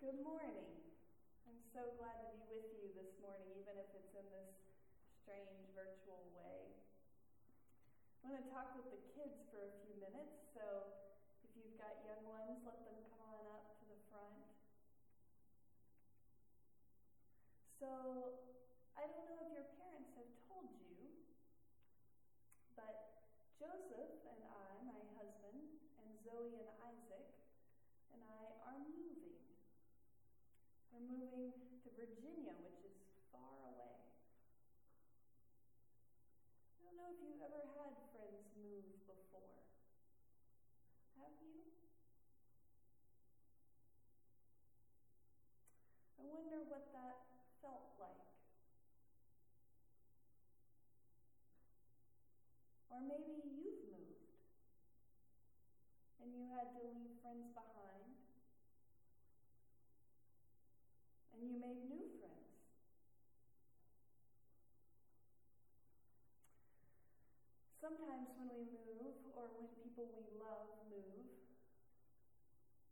Good morning. I'm so glad to be with you this morning, even if it's in this strange virtual way. I'm going to talk with the kids for a few minutes, so if you've got young ones, let them come on up to the front. So, I don't know if your parents have told you, but Joseph and I, my husband, and Zoe and Isaac, and I are moving. We're moving to Virginia, which is far away. I don't know if you've ever had friends move before. Have you? I wonder what that felt like. Or maybe you've moved and you had to leave friends behind and you made new friends. Sometimes when we move, or when people we love move,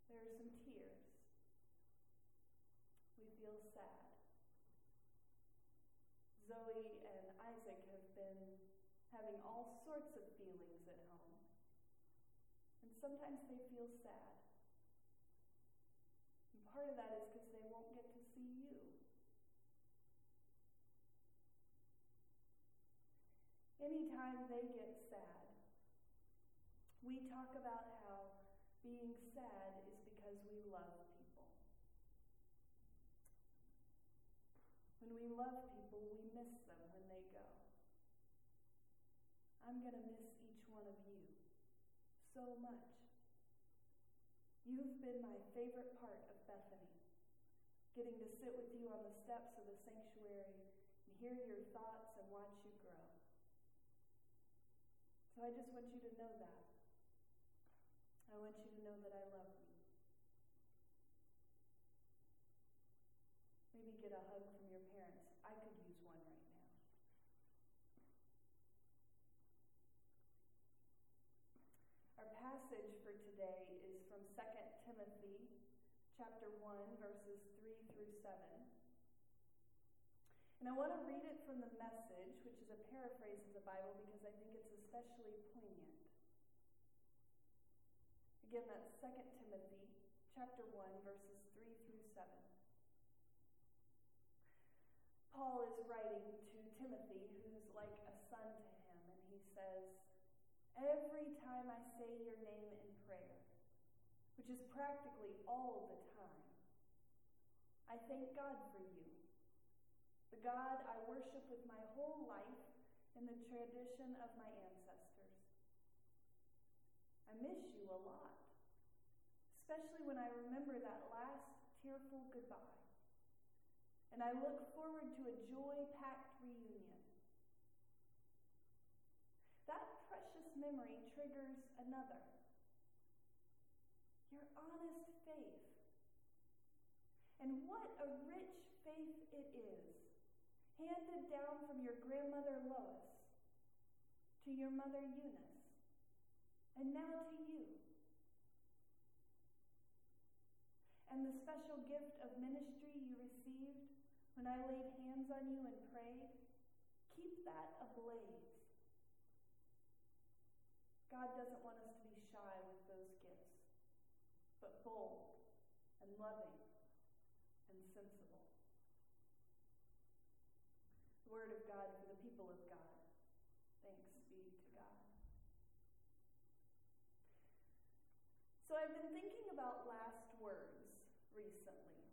there are some tears. We feel sad. Zoe and Isaac have been having all sorts of feelings at home. And sometimes they feel sad. And part of that is because they won't get to see you. Anytime they get sad, we talk about how being sad is because we love people. When we love people, we miss them when they go. I'm going to miss each one of you so much. You've been my favorite part of Bethany. Getting to sit with you on the steps of the sanctuary and hear your thoughts and watch you. So I just want you to know that. I want you to know that I love you. Maybe get a hug from your parents. I could use one right now. Our passage for today is from 2 Timothy chapter 1 verses 3 through 7. And I want to read it from the message, which is a paraphrase of the Bible because I think it's especially poignant. Again, that's 2 Timothy chapter 1 verses 3 through 7. Paul is writing to Timothy, who's like a son to him, and he says, Every time I say your name in prayer, which is practically all the time, I thank God for you, the God I worship with my whole life in the tradition of my ancestors. I miss you a lot, especially when I remember that last tearful goodbye. And I look forward to a joy packed reunion. That precious memory triggers another your honest faith. And what a rich faith it is, handed down from your grandmother Lois to your mother Eunice, and now to you. And the special gift of ministry you received when I laid hands on you and prayed, keep that ablaze. God doesn't want us to be shy with those gifts, but bold and loving and sensible. The word of God for the people of God. Thanks be to God. So I've been thinking about last words recently.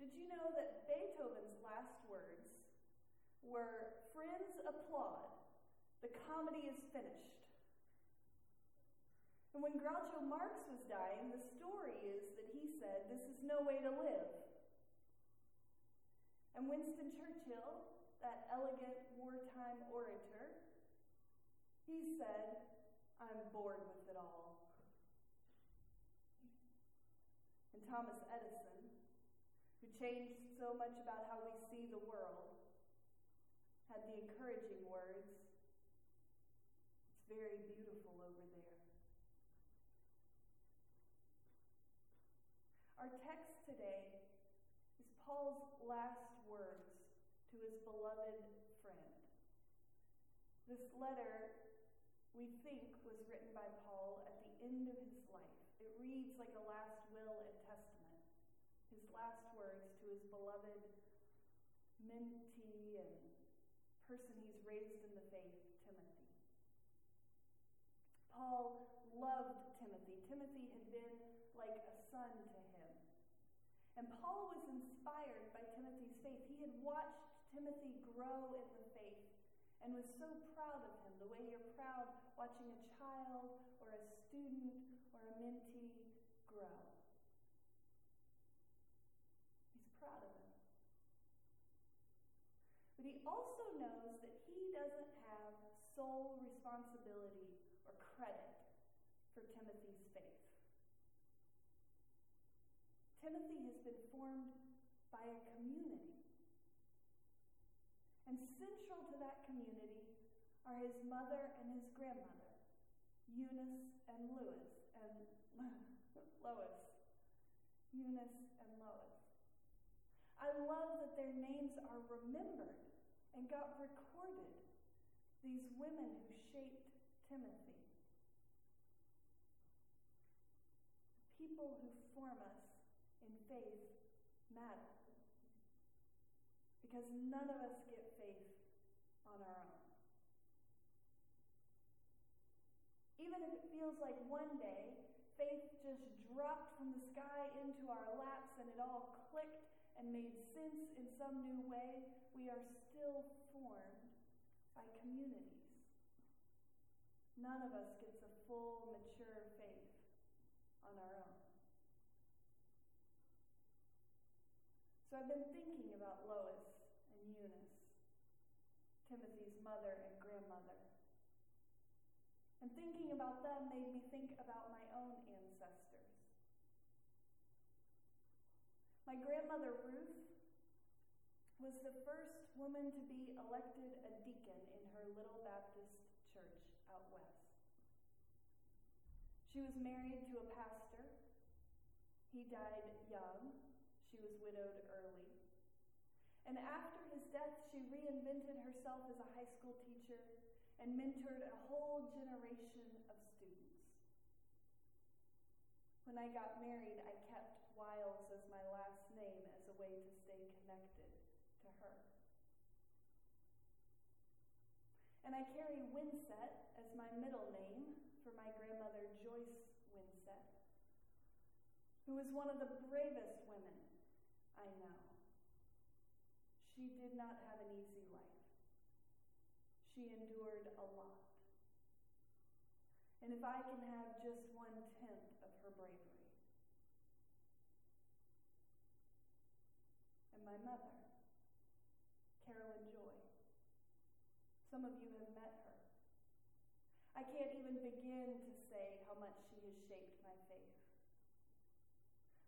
Did you know that Beethoven's last words were, Friends applaud, the comedy is finished? And when Groucho Marx was dying, the story is that he said, This is no way to live. And Winston Churchill, that elegant wartime orator, he said, I'm bored with it all. And Thomas Edison, who changed so much about how we see the world, had the encouraging words, It's very beautiful over there. Our text today is Paul's last words to his beloved friend. This letter, we think, was written by Paul at the end of his life. It reads like a last will and testament. His last words to his beloved mentee and person he's raised in the faith, Timothy. Paul loved Timothy. Timothy had been like a son to him. And Paul was inspired by Timothy's faith. He had watched Timothy grow in the faith and was so proud of him, the way you're proud watching a child or a student or a mentee grow. He's proud of him. But he also knows that he doesn't have sole responsibility or credit for Timothy's faith. Timothy has been formed by a community. And central to that community are his mother and his grandmother, Eunice and Lewis, and Lois. Eunice and Lois. I love that their names are remembered and got recorded. These women who shaped Timothy. People who form us in faith matter. Because none of us get faith on our own. Even if it feels like one day faith just dropped from the sky into our laps and it all clicked and made sense in some new way, we are still formed by communities. None of us gets a full, mature faith on our own. So I've been thinking about Lois Timothy's mother and grandmother. And thinking about them made me think about my own ancestors. My grandmother Ruth was the first woman to be elected a deacon in her little Baptist church out west. She was married to a pastor. He died young. She was widowed early. And after his death, she reinvented herself as a high school teacher and mentored a whole generation of students. When I got married, I kept Wiles as my last name as a way to stay connected to her. And I carry Winsett as my middle name for my grandmother Joyce Winsett, who was one of the bravest women I know. She did not have an easy life. She endured a lot. And if I can have just one tenth of her bravery, and my mother, Carolyn Joy, some of you have met her. I can't even begin to say how much she has shaped my faith.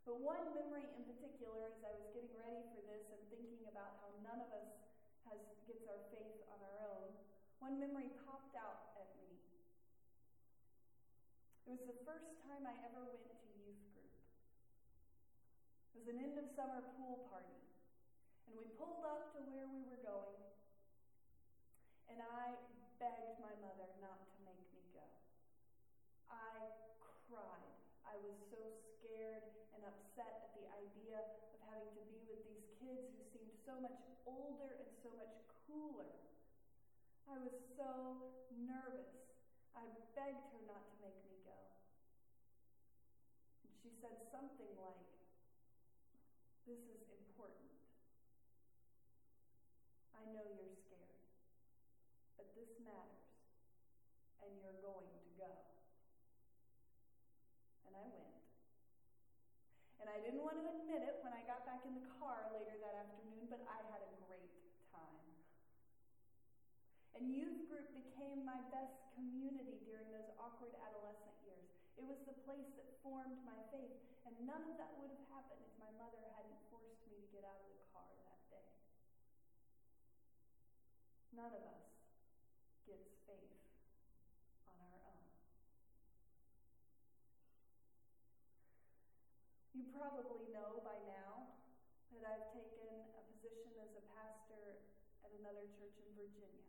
But one memory in particular, as I was getting ready for this and thinking about how none of us has, gets our faith on our own, one memory popped out at me. It was the first time I ever went to youth group. It was an end of summer pool party. And we pulled up to where we were going. And I begged my mother not to make me go. I cried. I was so scared and upset at the idea of having to be with these kids who seemed so much older and so much cooler I was so nervous. I begged her not to make me go. And she said something like, This is important. I know you're scared, but this matters, and you're going to go. And I went. And I didn't want to admit it when I got back in the car later that afternoon, but I had a great time. and youth group became my best community during those awkward adolescent years. It was the place that formed my faith, and none of that would have happened if my mother hadn't forced me to get out of the car that day. None of us gets faith on our own. You probably know by now that I've taken a position as a pastor at another church in Virginia.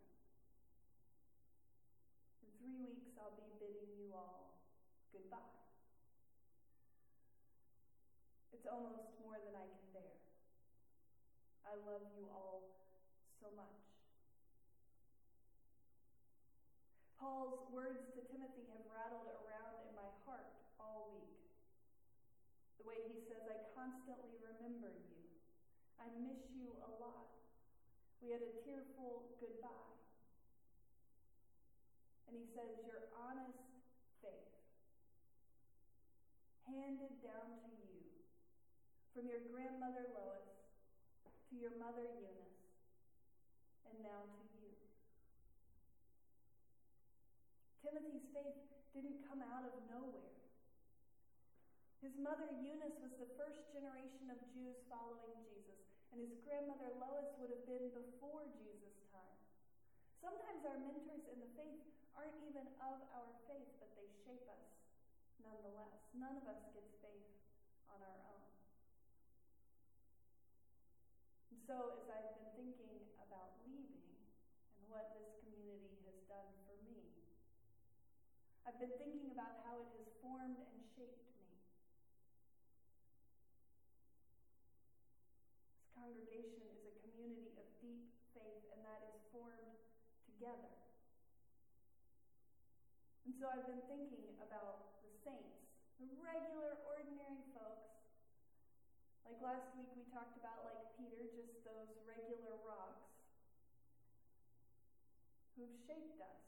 In three weeks, I'll be bidding you all goodbye. It's almost more than I can bear. I love you all so much. Paul's words to Timothy have rattled around in my heart. The way he says, I constantly remember you. I miss you a lot. We had a tearful goodbye. And he says, Your honest faith, handed down to you from your grandmother Lois to your mother Eunice, and now to you. Timothy's faith didn't come out of nowhere. His mother Eunice was the first generation of Jews following Jesus, and his grandmother Lois would have been before Jesus' time. Sometimes our mentors in the faith aren't even of our faith, but they shape us nonetheless. None of us gets faith on our own. And so, as I've been thinking about leaving and what this community has done for me, I've been thinking about how it has formed and shaped congregation is a community of deep faith, and that is formed together. And so I've been thinking about the saints, the regular, ordinary folks. Like last week we talked about, like Peter, just those regular rocks who've shaped us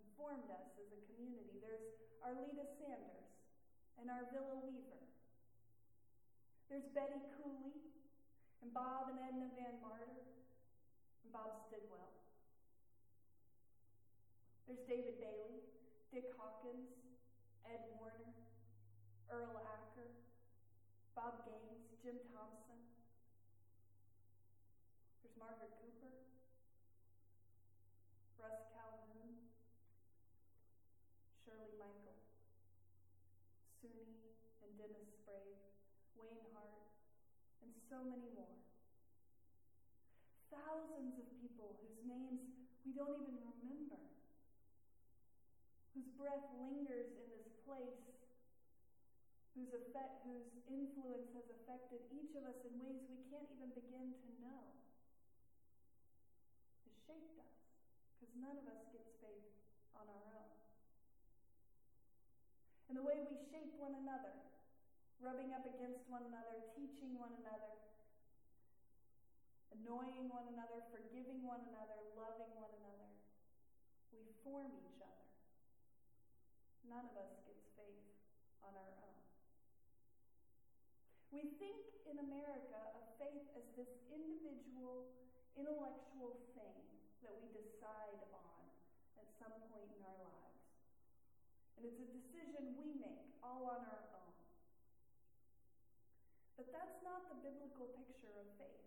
and formed us as a community. There's Arleta Sanders and Arvilla Weaver. There's Betty Cooley and Bob and Edna Van Martyr, and Bob Stidwell. There's David Bailey, Dick Hawkins, Ed Warner, Earl Acker, Bob Gaines, Jim Thompson. There's Margaret Cooper, Russ Calhoun, so many more thousands of people whose names we don't even remember, whose breath lingers in this place, whose, effect, whose influence has affected each of us in ways we can't even begin to know, has shaped us, because none of us gets faith on our own. And the way we shape one another, rubbing up against one another, teaching one another, annoying one another, forgiving one another, loving one another. We form each other. None of us gets faith on our own. We think in America of faith as this individual, intellectual thing that we decide on at some point in our lives. And it's a decision we make all on our own. But that's not the biblical picture of faith.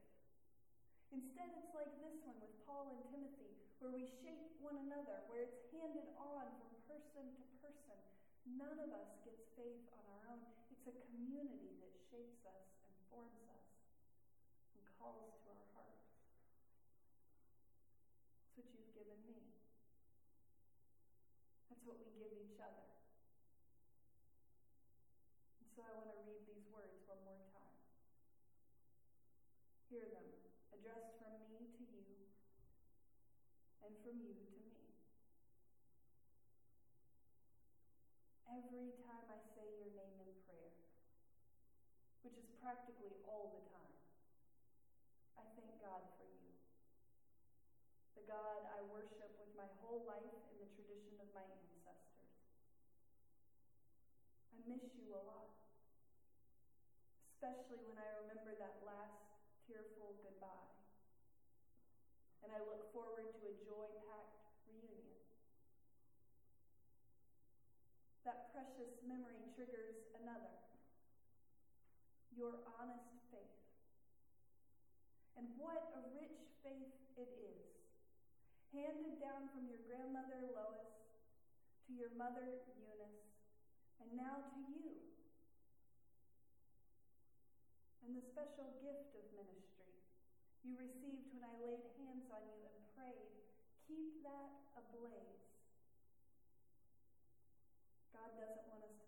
Instead, it's like this one with Paul and Timothy, where we shape one another, where it's handed on from person to person. None of us gets faith on our own. It's a community that shapes us and forms us and calls to our hearts. That's what you've given me. That's what we give each other. And so I want to read these words one more time. Hear them addressed from me to you and from you to me. Every time I say your name in prayer, which is practically all the time, I thank God for you. The God I worship with my whole life in the tradition of my ancestors. I miss you a lot, especially when I remember that last tearful goodbye and I look forward to a joy packed reunion. That precious memory triggers another your honest faith. And what a rich faith it is, handed down from your grandmother Lois to your mother Eunice, and now to you. And the special gift of ministry you received when I laid hands on you and prayed, keep that ablaze. God doesn't want us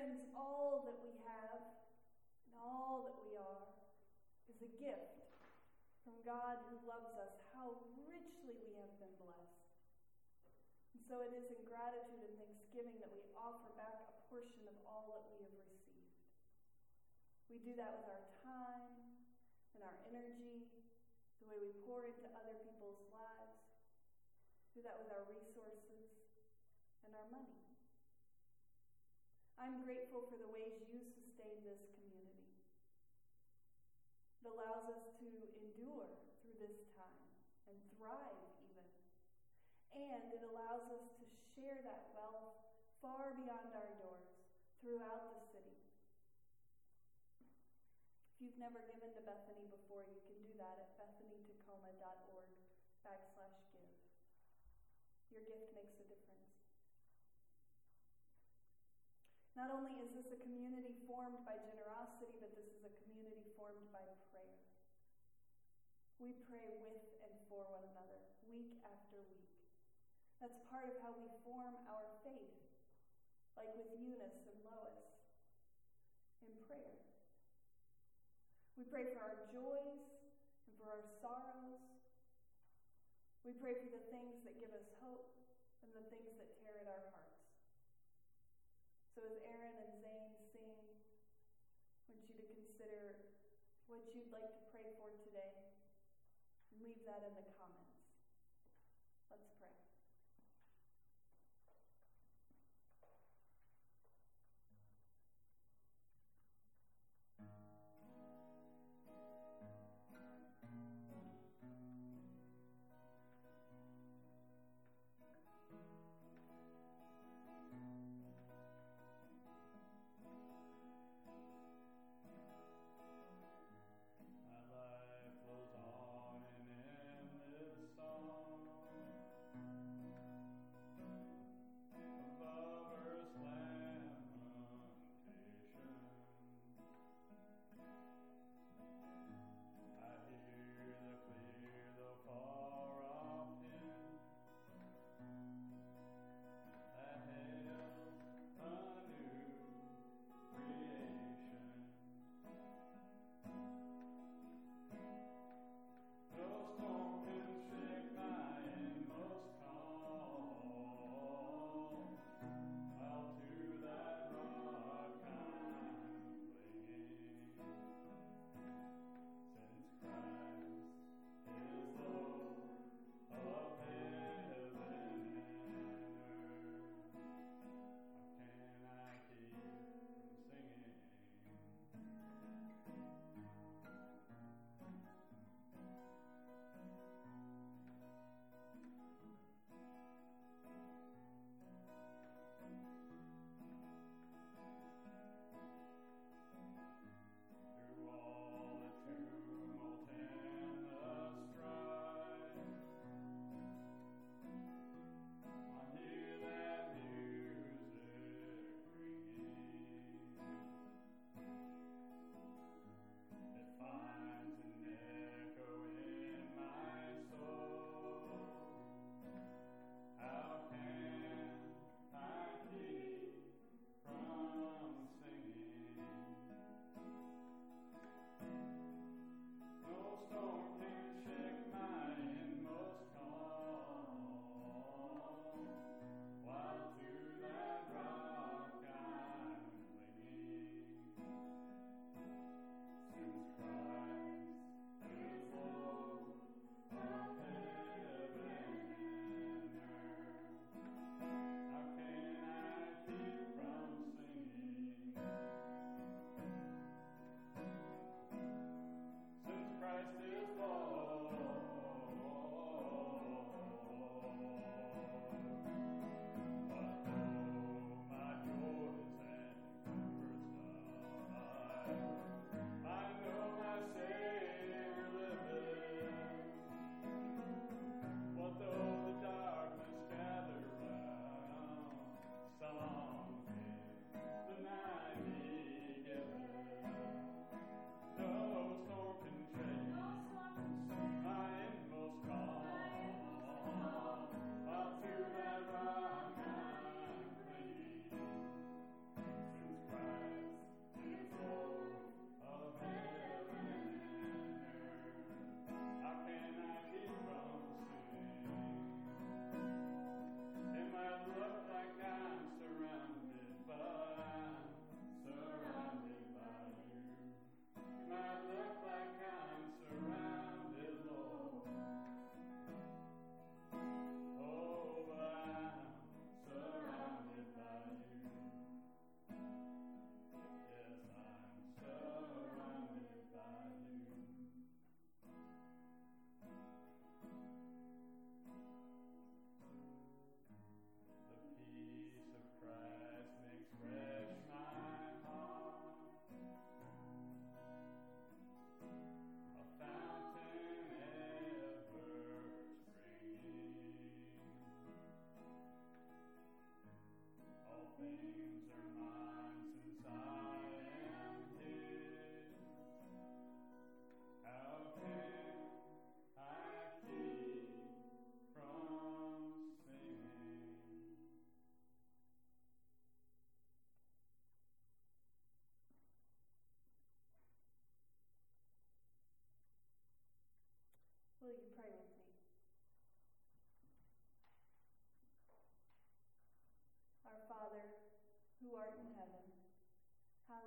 Friends, all that we have and all that we are is a gift from God who loves us. How richly we have been blessed. And so it is in gratitude and thanksgiving that we offer back a portion of all that we have received. We do that with our time and our energy, the way we pour into other people's lives. We do that with our resources and our money. I'm grateful for the ways you sustain this community. It allows us to endure through this time and thrive even. And it allows us to share that wealth far beyond our doors throughout the city. If you've never given to Bethany before, you can do that at bethanytacoma.org backslash give. Your gift makes a Not only is this a community formed by generosity, but this is a community formed by prayer. We pray with and for one another, week after week. That's part of how we form our faith, like with Eunice and Lois, in prayer. We pray for our joys and for our sorrows. We pray for the things that give us hope and the things that tear at our hearts. So as Aaron and Zane sing, I want you to consider what you'd like to pray for today. Leave that in the comments.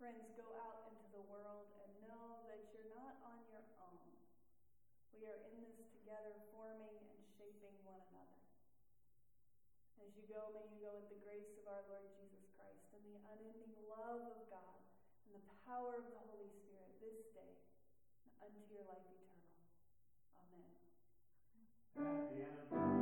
Friends, go out into the world and know that you're not on your own. We are in this together, forming and shaping one another. As you go, may you go with the grace of our Lord Jesus Christ and the unending love of God and the power of the Holy Spirit this day unto your life eternal. Amen. At